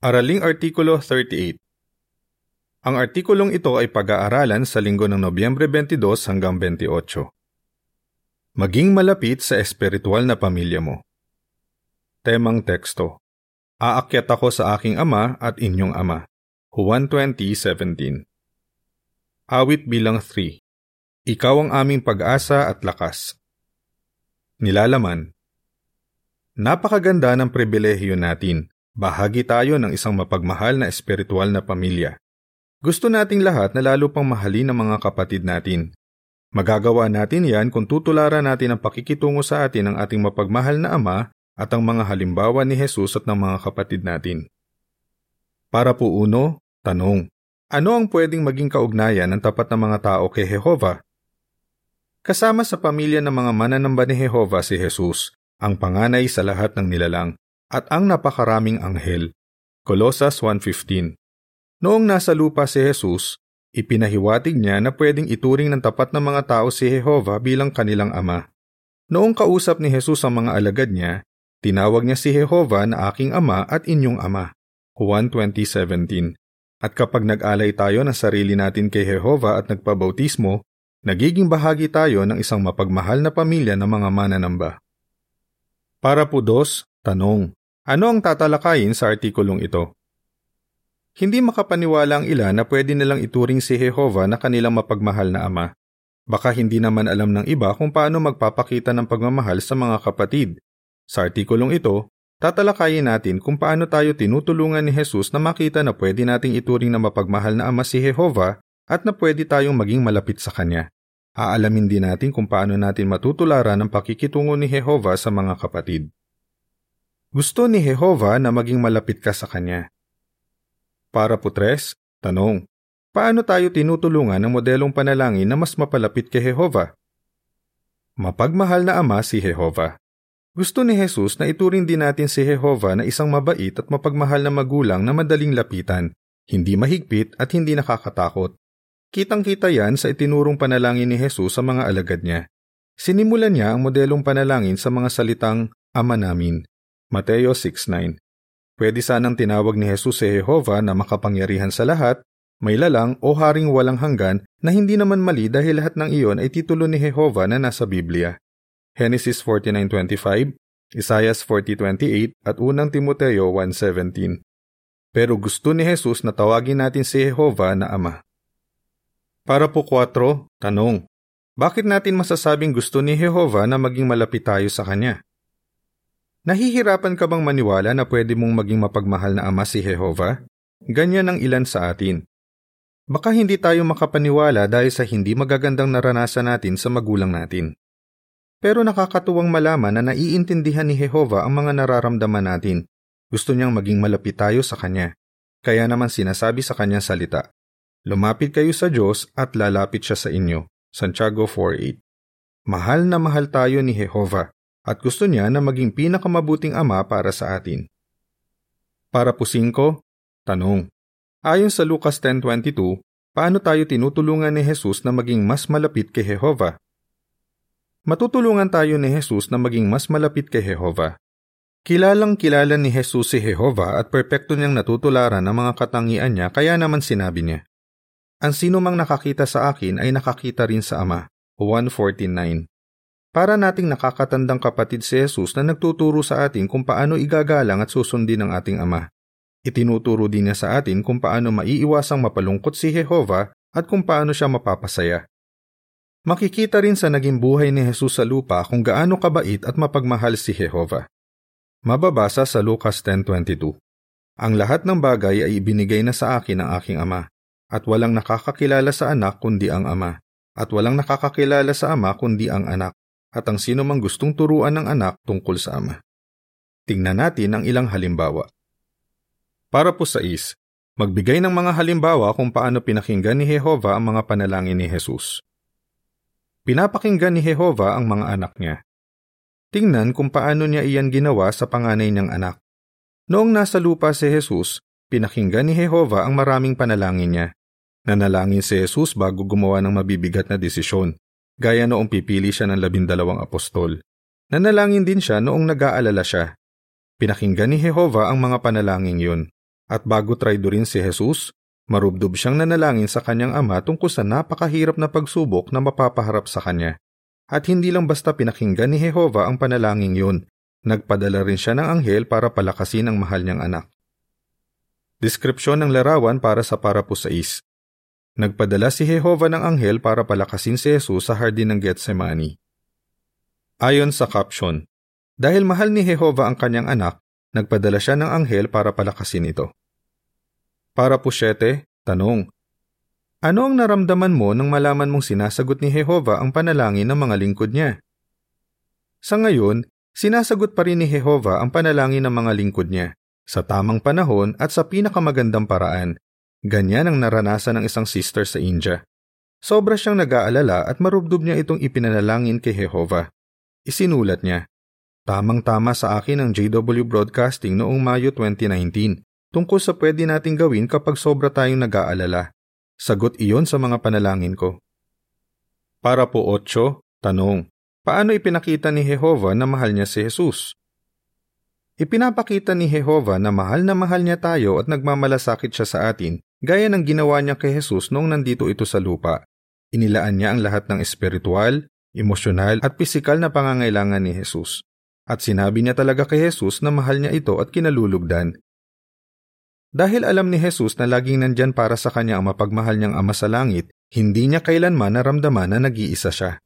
Araling Artikulo 38 Ang artikulong ito ay pag-aaralan sa linggo ng Nobyembre 22 hanggang 28. Maging malapit sa espiritual na pamilya mo. Temang teksto Aakyat ako sa aking ama at inyong ama. Juan 20:17 Awit bilang 3 Ikaw ang aming pag-asa at lakas. Nilalaman Napakaganda ng pribilehyo natin Bahagi tayo ng isang mapagmahal na espiritual na pamilya. Gusto nating lahat na lalo pang mahalin ng mga kapatid natin. Magagawa natin yan kung tutularan natin ang pakikitungo sa atin ng ating mapagmahal na Ama at ang mga halimbawa ni Jesus at ng mga kapatid natin. Para po uno, tanong, ano ang pwedeng maging kaugnayan ng tapat na mga tao kay Jehova? Kasama sa pamilya ng mga mananamba ni Jehova si Jesus, ang panganay sa lahat ng nilalang at ang napakaraming anghel. Kolosas 1.15 Noong nasa lupa si Jesus, ipinahiwatig niya na pwedeng ituring ng tapat na mga tao si Jehova bilang kanilang ama. Noong kausap ni Jesus ang mga alagad niya, tinawag niya si Jehova na aking ama at inyong ama. Juan 20.17 At kapag nag-alay tayo ng sarili natin kay Jehova at nagpabautismo, nagiging bahagi tayo ng isang mapagmahal na pamilya ng mga mananamba. Para po dos, tanong. Ano ang tatalakayin sa artikulong ito? Hindi makapaniwala ang ilan na pwede nilang ituring si Jehova na kanilang mapagmahal na ama. Baka hindi naman alam ng iba kung paano magpapakita ng pagmamahal sa mga kapatid. Sa artikulong ito, tatalakayin natin kung paano tayo tinutulungan ni Jesus na makita na pwede nating ituring na mapagmahal na ama si Jehova at na pwede tayong maging malapit sa Kanya. Aalamin din natin kung paano natin matutularan ang pakikitungo ni Jehova sa mga kapatid. Gusto ni Jehova na maging malapit ka sa Kanya. Para putres, tanong, paano tayo tinutulungan ng modelong panalangin na mas mapalapit kay Jehova? Mapagmahal na Ama si Jehova. Gusto ni Jesus na ituring din natin si Jehova na isang mabait at mapagmahal na magulang na madaling lapitan, hindi mahigpit at hindi nakakatakot. Kitang-kita yan sa itinurong panalangin ni Jesus sa mga alagad niya. Sinimulan niya ang modelong panalangin sa mga salitang Ama namin, Mateo 6.9 Pwede sanang tinawag ni Jesus si Jehova na makapangyarihan sa lahat, may lalang o haring walang hanggan na hindi naman mali dahil lahat ng iyon ay titulo ni Jehova na nasa Biblia. Genesis 49.25, Isaiah 40.28 at unang Timoteo 1.17. Pero gusto ni Jesus na tawagin natin si Jehova na Ama. Para po 4, tanong. Bakit natin masasabing gusto ni Jehova na maging malapit tayo sa Kanya? Nahihirapan ka bang maniwala na pwede mong maging mapagmahal na ama si Jehova? Ganyan ang ilan sa atin. Baka hindi tayo makapaniwala dahil sa hindi magagandang naranasan natin sa magulang natin. Pero nakakatuwang malaman na naiintindihan ni Jehova ang mga nararamdaman natin. Gusto niyang maging malapit tayo sa Kanya. Kaya naman sinasabi sa Kanyang salita, Lumapit kayo sa Diyos at lalapit siya sa inyo. Santiago 4.8 Mahal na mahal tayo ni Jehova at gusto niya na maging pinakamabuting ama para sa atin. Para po 5, tanong. Ayon sa Lucas 10.22, paano tayo tinutulungan ni Jesus na maging mas malapit kay Jehova? Matutulungan tayo ni Jesus na maging mas malapit kay Jehova. Kilalang kilala ni Jesus si Jehova at perpekto niyang natutularan ang mga katangian niya kaya naman sinabi niya, Ang sino mang nakakita sa akin ay nakakita rin sa Ama. 149 para nating nakakatandang kapatid si Jesus na nagtuturo sa atin kung paano igagalang at susundin ang ating Ama. Itinuturo din niya sa atin kung paano maiiwasang mapalungkot si Jehova at kung paano siya mapapasaya. Makikita rin sa naging buhay ni Jesus sa lupa kung gaano kabait at mapagmahal si Jehova. Mababasa sa Lucas 10.22 Ang lahat ng bagay ay ibinigay na sa akin ng aking Ama, at walang nakakakilala sa anak kundi ang Ama, at walang nakakakilala sa Ama kundi ang anak, at ang sino mang gustong turuan ng anak tungkol sa ama. Tingnan natin ang ilang halimbawa. Para po sa is, magbigay ng mga halimbawa kung paano pinakinggan ni Jehova ang mga panalangin ni Jesus. Pinapakinggan ni Jehova ang mga anak niya. Tingnan kung paano niya iyan ginawa sa panganay niyang anak. Noong nasa lupa si Jesus, pinakinggan ni Jehova ang maraming panalangin niya. Nanalangin si Jesus bago gumawa ng mabibigat na desisyon gaya noong pipili siya ng labindalawang apostol. Nanalangin din siya noong nag-aalala siya. Pinakinggan ni Jehova ang mga panalangin yun. At bago traidorin si Jesus, marubdob siyang nanalangin sa kanyang ama tungkol sa napakahirap na pagsubok na mapapaharap sa kanya. At hindi lang basta pinakinggan ni Jehova ang panalangin yun, nagpadala rin siya ng anghel para palakasin ang mahal niyang anak. Deskripsyon ng larawan para sa parapo 6. Nagpadala si Jehova ng anghel para palakasin si Jesus sa hardin ng Getsemani. Ayon sa caption, dahil mahal ni Jehova ang kanyang anak, nagpadala siya ng anghel para palakasin ito. Para po siyete, tanong, ano ang naramdaman mo nang malaman mong sinasagot ni Jehova ang panalangin ng mga lingkod niya? Sa ngayon, sinasagot pa rin ni Jehova ang panalangin ng mga lingkod niya sa tamang panahon at sa pinakamagandang paraan. Ganyan ang naranasan ng isang sister sa India. Sobra siyang nag-aalala at marubdob niya itong ipinanalangin kay Jehova. Isinulat niya, Tamang-tama sa akin ang JW Broadcasting noong Mayo 2019 tungkol sa pwede nating gawin kapag sobra tayong nag-aalala. Sagot iyon sa mga panalangin ko. Para po 8, tanong, paano ipinakita ni Jehova na mahal niya si Jesus? Ipinapakita ni Jehova na mahal na mahal niya tayo at nagmamalasakit siya sa atin gaya ng ginawa niya kay Jesus noong nandito ito sa lupa. Inilaan niya ang lahat ng espiritual, emosyonal at pisikal na pangangailangan ni Jesus. At sinabi niya talaga kay Jesus na mahal niya ito at kinalulugdan dahil alam ni Jesus na laging nandyan para sa kanya ang mapagmahal niyang ama sa langit, hindi niya kailanman naramdaman na nag-iisa siya.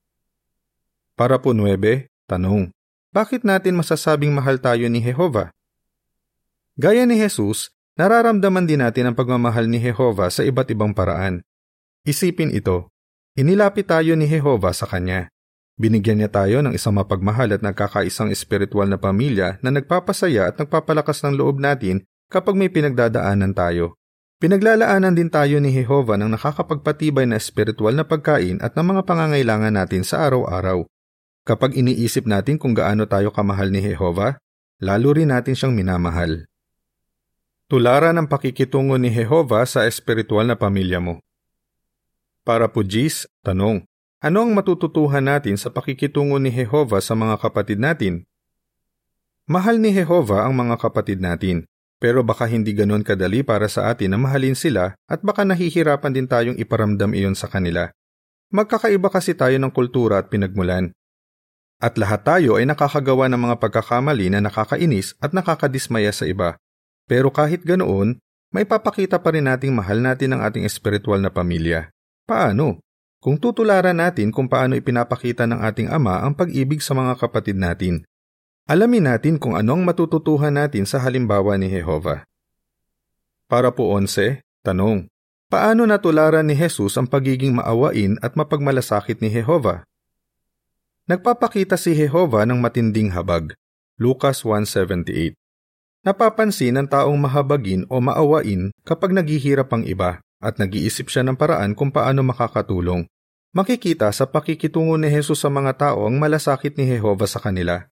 Para po 9, tanong, bakit natin masasabing mahal tayo ni Jehova? Gaya ni Jesus, nararamdaman din natin ang pagmamahal ni Jehova sa iba't ibang paraan. Isipin ito, inilapit tayo ni Jehova sa Kanya. Binigyan niya tayo ng isang mapagmahal at nagkakaisang espiritual na pamilya na nagpapasaya at nagpapalakas ng loob natin kapag may pinagdadaanan tayo. Pinaglalaanan din tayo ni Jehova ng nakakapagpatibay na espiritual na pagkain at ng mga pangangailangan natin sa araw-araw. Kapag iniisip natin kung gaano tayo kamahal ni Jehova, lalo rin natin siyang minamahal. Tularan ng pakikitungo ni Jehova sa espiritual na pamilya mo. Para po Gis, tanong, ano ang matututuhan natin sa pakikitungo ni Jehova sa mga kapatid natin? Mahal ni Jehova ang mga kapatid natin. Pero baka hindi ganon kadali para sa atin na mahalin sila at baka nahihirapan din tayong iparamdam iyon sa kanila. Magkakaiba kasi tayo ng kultura at pinagmulan. At lahat tayo ay nakakagawa ng mga pagkakamali na nakakainis at nakakadismaya sa iba. Pero kahit ganoon, may papakita pa rin nating mahal natin ang ating espiritual na pamilya. Paano? Kung tutularan natin kung paano ipinapakita ng ating ama ang pag-ibig sa mga kapatid natin Alamin natin kung anong matututuhan natin sa halimbawa ni Jehova. Para po 11, tanong, paano natularan ni Jesus ang pagiging maawain at mapagmalasakit ni Jehova? Nagpapakita si Jehova ng matinding habag. Lucas 1.78 Napapansin ng taong mahabagin o maawain kapag naghihirap ang iba at nag-iisip siya ng paraan kung paano makakatulong. Makikita sa pakikitungo ni Jesus sa mga tao ang malasakit ni Jehova sa kanila.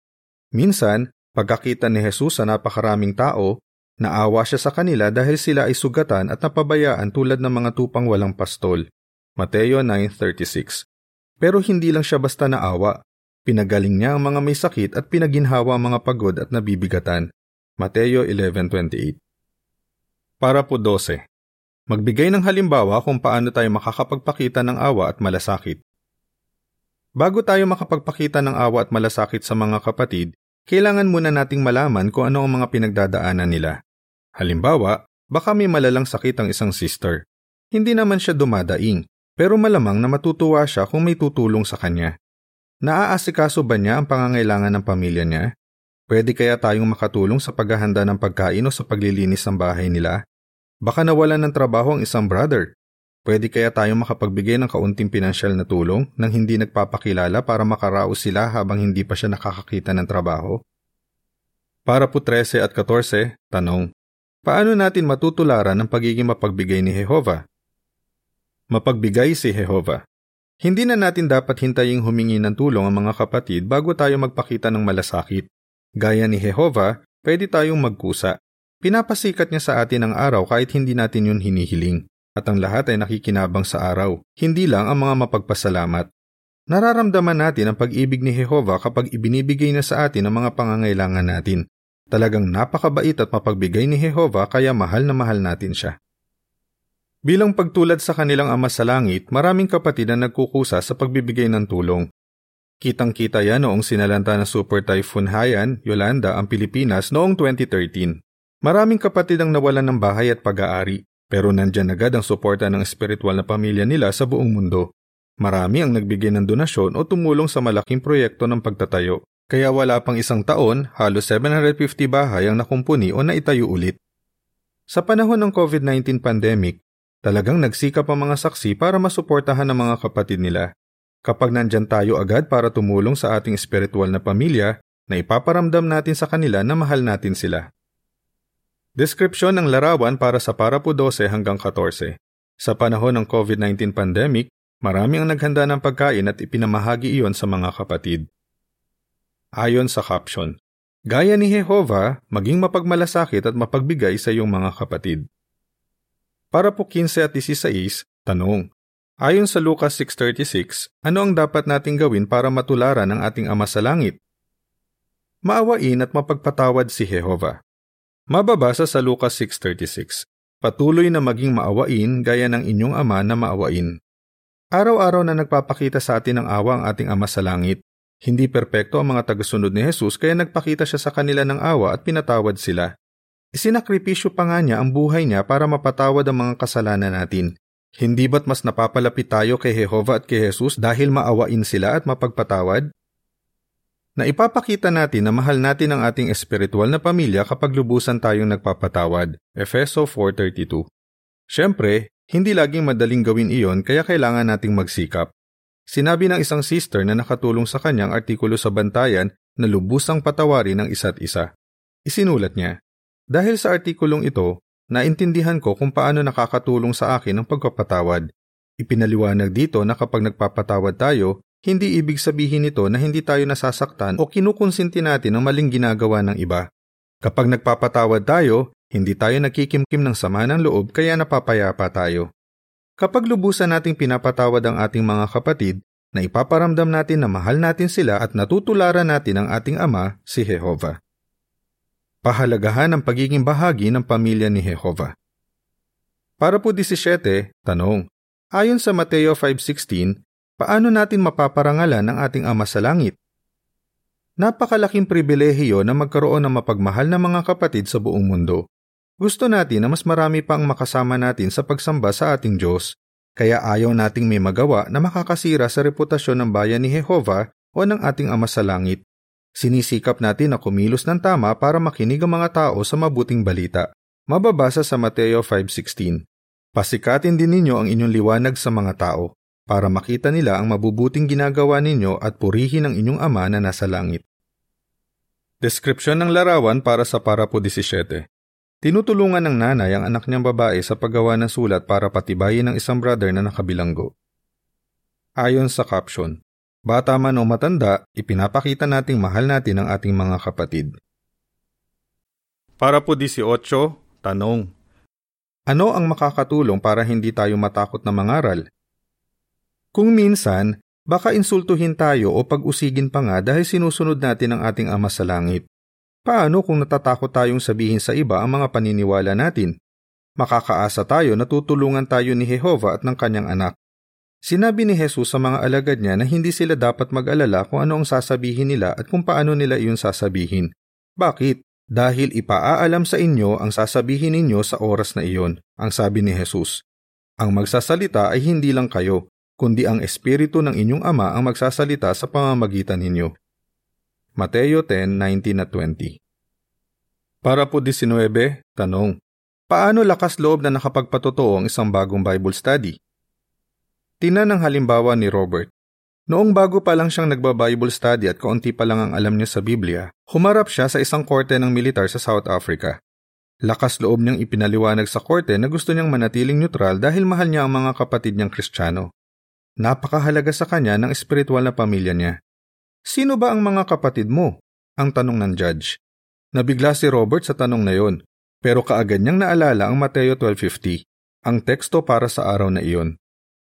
Minsan, pagkakita ni Jesus sa napakaraming tao, naawa siya sa kanila dahil sila ay sugatan at napabayaan tulad ng mga tupang walang pastol. Mateo 9.36 Pero hindi lang siya basta naawa. Pinagaling niya ang mga may sakit at pinaginhawa ang mga pagod at nabibigatan. Mateo 11.28 Para po 12. Magbigay ng halimbawa kung paano tayo makakapagpakita ng awa at malasakit. Bago tayo makapagpakita ng awa at malasakit sa mga kapatid, kailangan muna nating malaman kung ano ang mga pinagdadaanan nila. Halimbawa, baka may malalang sakit ang isang sister. Hindi naman siya dumadaing, pero malamang na matutuwa siya kung may tutulong sa kanya. Naaasikaso ba niya ang pangangailangan ng pamilya niya? Pwede kaya tayong makatulong sa paghahanda ng pagkain o sa paglilinis ng bahay nila? Baka nawalan ng trabaho ang isang brother Pwede kaya tayong makapagbigay ng kaunting pinansyal na tulong nang hindi nagpapakilala para makaraos sila habang hindi pa siya nakakakita ng trabaho? Para po 13 at 14, tanong, paano natin matutularan ang pagiging mapagbigay ni Jehova? Mapagbigay si Jehova. Hindi na natin dapat hintaying humingi ng tulong ang mga kapatid bago tayo magpakita ng malasakit. Gaya ni Jehova, pwede tayong magkusa. Pinapasikat niya sa atin ang araw kahit hindi natin yun hinihiling at ang lahat ay nakikinabang sa araw, hindi lang ang mga mapagpasalamat. Nararamdaman natin ang pag-ibig ni Jehova kapag ibinibigay na sa atin ang mga pangangailangan natin. Talagang napakabait at mapagbigay ni Jehova kaya mahal na mahal natin siya. Bilang pagtulad sa kanilang ama sa langit, maraming kapatid ang nagkukusa sa pagbibigay ng tulong. Kitang-kita yan noong sinalanta ng Super Typhoon Haiyan, Yolanda, ang Pilipinas noong 2013. Maraming kapatid ang nawalan ng bahay at pag-aari, pero nandyan agad ang suporta ng espiritual na pamilya nila sa buong mundo. Marami ang nagbigay ng donasyon o tumulong sa malaking proyekto ng pagtatayo. Kaya wala pang isang taon, halos 750 bahay ang nakumpuni o naitayo ulit. Sa panahon ng COVID-19 pandemic, talagang nagsikap ang mga saksi para masuportahan ang mga kapatid nila. Kapag nandyan tayo agad para tumulong sa ating espiritual na pamilya, na ipaparamdam natin sa kanila na mahal natin sila. Deskripsyon ng larawan para sa Parapo 12 hanggang 14. Sa panahon ng COVID-19 pandemic, marami ang naghanda ng pagkain at ipinamahagi iyon sa mga kapatid. Ayon sa caption, Gaya ni Jehova, maging mapagmalasakit at mapagbigay sa iyong mga kapatid. Para po 15 at 16, tanong, Ayon sa Lucas 6.36, ano ang dapat nating gawin para matularan ang ating Ama sa Langit? Maawain at mapagpatawad si Jehova. Mababasa sa Lucas 6.36, Patuloy na maging maawain gaya ng inyong Ama na maawain. Araw-araw na nagpapakita sa atin ng awa ang ating Ama sa Langit. Hindi perpekto ang mga tagasunod ni Jesus kaya nagpakita siya sa kanila ng awa at pinatawad sila. Isinakripisyo pa nga niya ang buhay niya para mapatawad ang mga kasalanan natin hindi ba't mas napapalapit tayo kay Jehova at kay Jesus dahil maawain sila at mapagpatawad? Na ipapakita natin na mahal natin ang ating espiritual na pamilya kapag lubusan tayong nagpapatawad. Efeso 4.32 Siyempre, hindi laging madaling gawin iyon kaya kailangan nating magsikap. Sinabi ng isang sister na nakatulong sa kanyang artikulo sa bantayan na lubusang patawarin ng isa't isa. Isinulat niya, Dahil sa artikulong ito, Naintindihan ko kung paano nakakatulong sa akin ang pagpapatawad. Ipinaliwanag dito na kapag nagpapatawad tayo, hindi ibig sabihin nito na hindi tayo nasasaktan o kinukonsinti natin ang maling ginagawa ng iba. Kapag nagpapatawad tayo, hindi tayo nagkikimkim ng sama ng loob kaya napapayapa tayo. Kapag lubusan nating pinapatawad ang ating mga kapatid, na ipaparamdam natin na mahal natin sila at natutularan natin ang ating Ama, si Jehova. Pahalagahan ang pagiging bahagi ng pamilya ni Jehova. Para po 17, tanong. Ayon sa Mateo 5.16, paano natin mapaparangalan ang ating Ama sa Langit? Napakalaking pribilehiyo na magkaroon ng mapagmahal na mga kapatid sa buong mundo. Gusto natin na mas marami pang makasama natin sa pagsamba sa ating Diyos, kaya ayaw nating may magawa na makakasira sa reputasyon ng bayan ni Jehova o ng ating Ama sa Langit. Sinisikap natin na kumilos ng tama para makinig ang mga tao sa mabuting balita. Mababasa sa Mateo 5.16 Pasikatin din ninyo ang inyong liwanag sa mga tao para makita nila ang mabubuting ginagawa ninyo at purihin ang inyong ama na nasa langit. Deskripsyon ng larawan para sa Parapo 17 Tinutulungan ng nanay ang anak niyang babae sa paggawa ng sulat para patibayin ng isang brother na nakabilanggo. Ayon sa caption, Bata man o matanda, ipinapakita nating mahal natin ang ating mga kapatid. Para po 18, tanong. Ano ang makakatulong para hindi tayo matakot na mangaral? Kung minsan, baka insultuhin tayo o pag-usigin pa nga dahil sinusunod natin ang ating Ama sa Langit. Paano kung natatakot tayong sabihin sa iba ang mga paniniwala natin? Makakaasa tayo na tutulungan tayo ni Jehova at ng kanyang anak. Sinabi ni Jesus sa mga alagad niya na hindi sila dapat mag-alala kung ano ang sasabihin nila at kung paano nila iyon sasabihin. Bakit? Dahil ipaaalam sa inyo ang sasabihin ninyo sa oras na iyon, ang sabi ni Jesus. Ang magsasalita ay hindi lang kayo, kundi ang Espiritu ng inyong Ama ang magsasalita sa pamamagitan ninyo. Mateo 10:19 20 Para po 19, tanong. Paano lakas loob na nakapagpatotoo ang isang bagong Bible study? Tinan ng halimbawa ni Robert. Noong bago pa lang siyang nagba-Bible study at kaunti pa lang ang alam niya sa Biblia, humarap siya sa isang korte ng militar sa South Africa. Lakas loob niyang ipinaliwanag sa korte na gusto niyang manatiling neutral dahil mahal niya ang mga kapatid niyang Kristiyano. Napakahalaga sa kanya ng espiritual na pamilya niya. Sino ba ang mga kapatid mo? Ang tanong ng judge. Nabigla si Robert sa tanong na yon, pero kaagad niyang naalala ang Mateo 12.50, ang teksto para sa araw na iyon.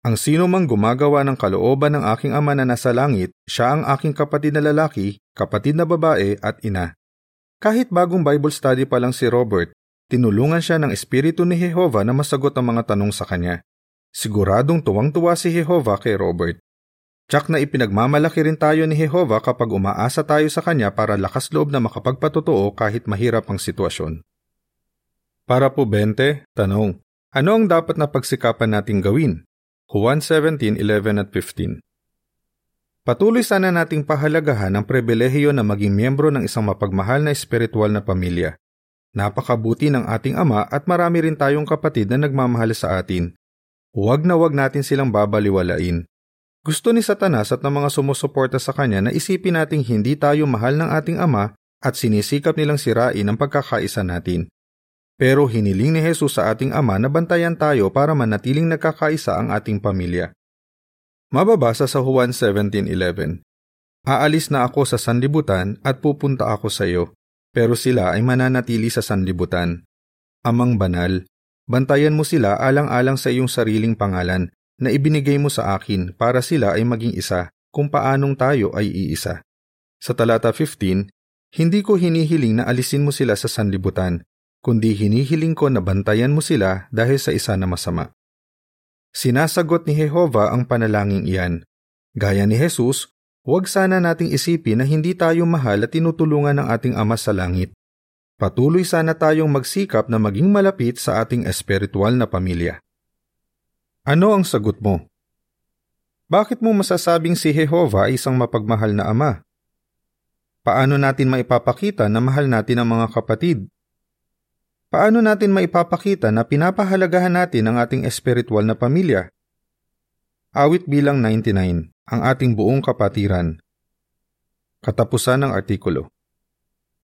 Ang sino mang gumagawa ng kalooban ng aking ama na nasa langit, siya ang aking kapatid na lalaki, kapatid na babae at ina. Kahit bagong Bible study pa lang si Robert, tinulungan siya ng Espiritu ni Jehova na masagot ang mga tanong sa kanya. Siguradong tuwang-tuwa si Jehova kay Robert. Tsak na ipinagmamalaki rin tayo ni Jehova kapag umaasa tayo sa Kanya para lakas loob na makapagpatotoo kahit mahirap ang sitwasyon. Para po 20, tanong, ano ang dapat na pagsikapan nating gawin? Juan 17:11 at 15. Patuloy sana nating pahalagahan ang pribilehiyo na maging miyembro ng isang mapagmahal na espiritual na pamilya. Napakabuti ng ating ama at marami rin tayong kapatid na nagmamahal sa atin. Huwag na huwag natin silang babaliwalain. Gusto ni Satanas at ng mga sumusuporta sa kanya na isipin nating hindi tayo mahal ng ating ama at sinisikap nilang sirain ang pagkakaisa natin. Pero hiniling ni Jesus sa ating ama na bantayan tayo para manatiling nagkakaisa ang ating pamilya. Mababasa sa Juan 17.11 Aalis na ako sa sanlibutan at pupunta ako sa iyo, pero sila ay mananatili sa sanlibutan. Amang banal, bantayan mo sila alang-alang sa iyong sariling pangalan na ibinigay mo sa akin para sila ay maging isa kung paanong tayo ay iisa. Sa talata 15, hindi ko hinihiling na alisin mo sila sa sanlibutan, kundi hinihiling ko na bantayan mo sila dahil sa isa na masama. Sinasagot ni Jehova ang panalangin iyan. Gaya ni Jesus, huwag sana nating isipin na hindi tayo mahal at tinutulungan ng ating Ama sa langit. Patuloy sana tayong magsikap na maging malapit sa ating espiritual na pamilya. Ano ang sagot mo? Bakit mo masasabing si Jehova ay isang mapagmahal na Ama? Paano natin maipapakita na mahal natin ang mga kapatid Paano natin maipapakita na pinapahalagahan natin ang ating espiritual na pamilya? Awit bilang 99, ang ating buong kapatiran. Katapusan ng artikulo.